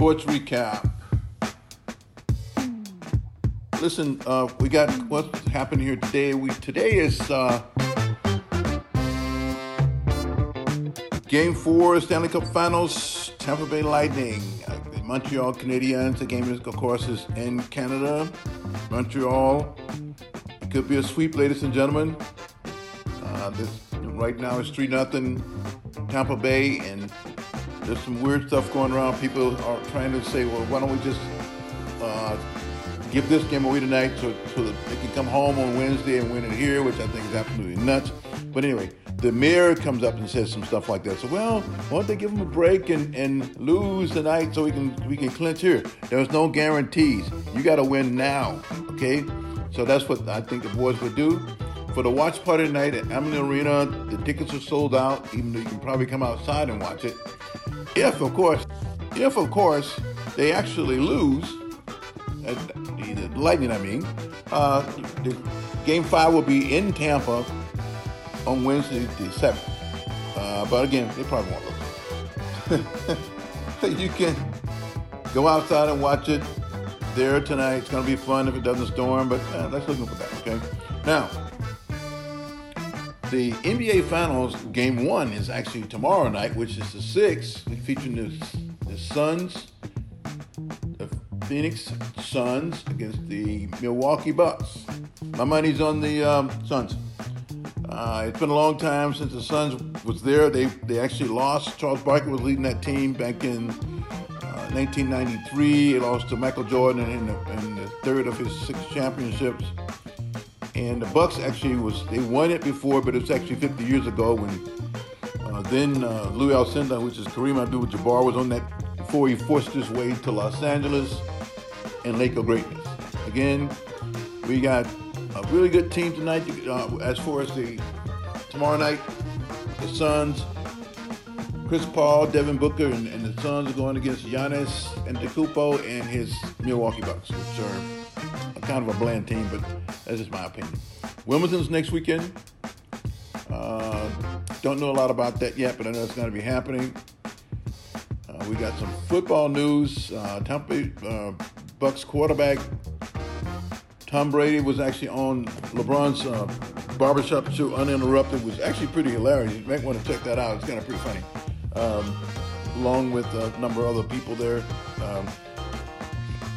Sports recap. Listen, uh, we got what's happened here today. We today is uh, Game Four, Stanley Cup Finals, Tampa Bay Lightning, uh, the Montreal Canadiens. The game, is, of course, is in Canada, Montreal. It could be a sweep, ladies and gentlemen. Uh, this right now is three nothing Tampa Bay, and there's some weird stuff going around. People are trying to say, well, why don't we just uh, give this game away tonight so, so that they can come home on Wednesday and win it here, which I think is absolutely nuts. But anyway, the mayor comes up and says some stuff like that. So, well, why don't they give them a break and, and lose tonight so we can we can clinch here? There's no guarantees. You got to win now, okay? So that's what I think the boys would do. For the watch party tonight at Amalie Arena, the tickets are sold out, even though you can probably come outside and watch it. If, of course, if, of course, they actually lose, uh, the Lightning, I mean, uh, the game five will be in Tampa on Wednesday, the 7th. Uh, but again, they probably won't lose. you can go outside and watch it there tonight. It's going to be fun if it doesn't storm, but uh, let's look for that, okay? Now, the NBA Finals Game One is actually tomorrow night, which is the sixth, featuring the, the Suns, the Phoenix Suns against the Milwaukee Bucks. My money's on the um, Suns. Uh, it's been a long time since the Suns was there. They they actually lost. Charles Barkley was leading that team back in uh, 1993. He lost to Michael Jordan in the, in the third of his six championships and the Bucks actually was they won it before, but it was actually 50 years ago when uh, then uh, Louis Alcindor, which is Kareem Abdul-Jabbar, was on that before he forced his way to Los Angeles and Lake of Greatness. Again, we got a really good team tonight. Uh, as far as the tomorrow night, the Suns, Chris Paul, Devin Booker, and, and the Suns are going against Giannis Antetokounmpo and his Milwaukee Bucks, which are kind of a bland team, but that's just my opinion. Wilmington's next weekend. Uh, don't know a lot about that yet, but I know it's going to be happening. Uh, we got some football news. Uh, Tampa uh, Bucs quarterback Tom Brady was actually on LeBron's uh, barbershop show uninterrupted. It was actually pretty hilarious. You might want to check that out. It's kind of pretty funny. Um, along with a number of other people there. Um,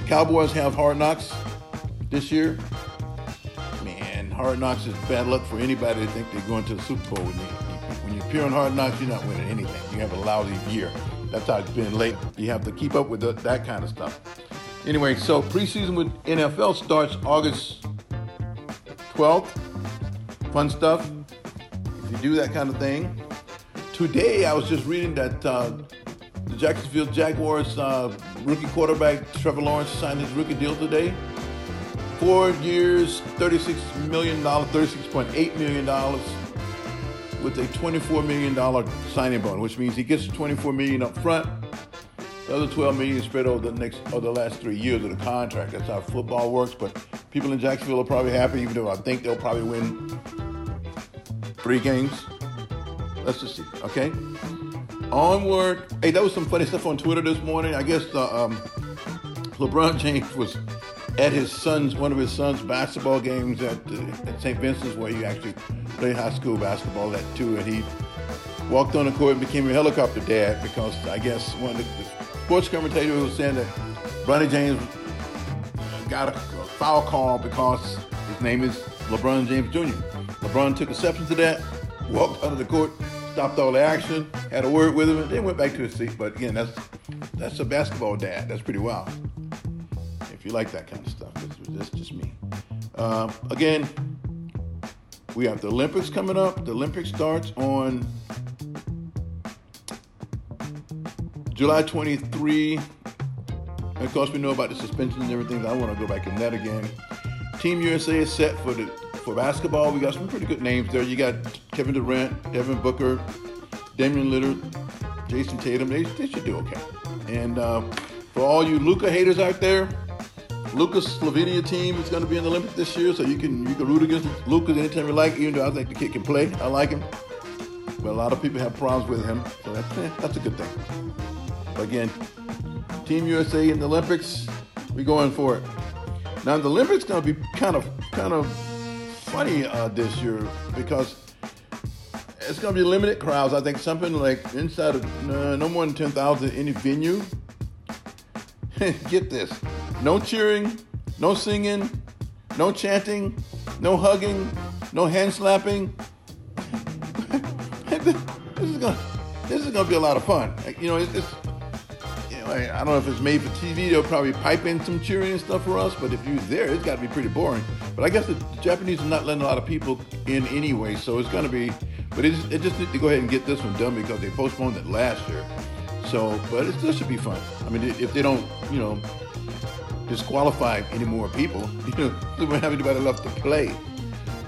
Cowboys have hard knocks this year. Man, Hard Knocks is bad luck for anybody that think they're going to the Super Bowl. When when you appear on Hard Knocks, you're not winning anything. You have a lousy year. That's how it's been late. You have to keep up with the, that kind of stuff. Anyway, so preseason with NFL starts August 12th. Fun stuff. If you do that kind of thing. Today, I was just reading that uh, the Jacksonville Jaguars uh, rookie quarterback Trevor Lawrence signed his rookie deal today four years, $36 million, $36.8 million with a $24 million signing bonus, which means he gets 24 million up front. The other $12 million spread over the next or the last three years of the contract. That's how football works. But people in Jacksonville are probably happy, even though I think they'll probably win three games. Let's just see. Okay. Onward. Hey, that was some funny stuff on Twitter this morning. I guess uh, um, LeBron James was at his son's one of his son's basketball games at, uh, at St. Vincent's, where he actually played high school basketball at too, and he walked on the court and became a helicopter dad because I guess one of the, sports commentators was saying that Bronny James got a, a foul call because his name is LeBron James Jr. LeBron took exception to that, walked under the court, stopped all the action, had a word with him, and then went back to his seat. But again, that's that's a basketball dad. That's pretty wild if you like that kind of stuff. That's just me. Uh, again, we have the Olympics coming up. The Olympics starts on July 23. And of course, we know about the suspensions and everything. I want to go back in that again. Team USA is set for the for basketball. We got some pretty good names there. You got Kevin Durant, Devin Booker, Damian Lillard, Jayson Tatum. They, they should do okay. And uh, for all you Luka haters out there, Luka's Slovenia team is going to be in the Olympics this year, so you can you can root against Lucas anytime you like. Even though I think the kid can play, I like him. But a lot of people have problems with him, so that's eh, that's a good thing. But again, Team USA in the Olympics. We going for it. Now the Olympics gonna be kind of kind of funny uh, this year because it's gonna be limited crowds. I think something like inside of uh, no more than ten thousand any venue. Get this: no cheering, no singing, no chanting, no hugging, no hand slapping. this is gonna this is gonna be a lot of fun. You know, it's, it's you know, I, I, don't know if it's made for TV. They'll probably pipe in some cheering and stuff for us. But if you're there, it's got to be pretty boring. But I guess the Japanese are not letting a lot of people in anyway, so it's gonna be. But it, it just need to go ahead and get this one done because they postponed it last year. So, but it still should be fun. I mean, if they don't, you know, disqualify any more people, you know, they won't have anybody left to play.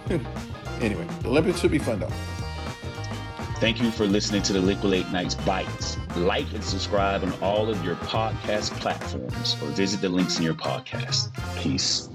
anyway, the Olympics should be fun though. Thank you for listening to the Liquid Late Nights Bites. Like and subscribe on all of your podcast platforms or visit the links in your podcast. Peace.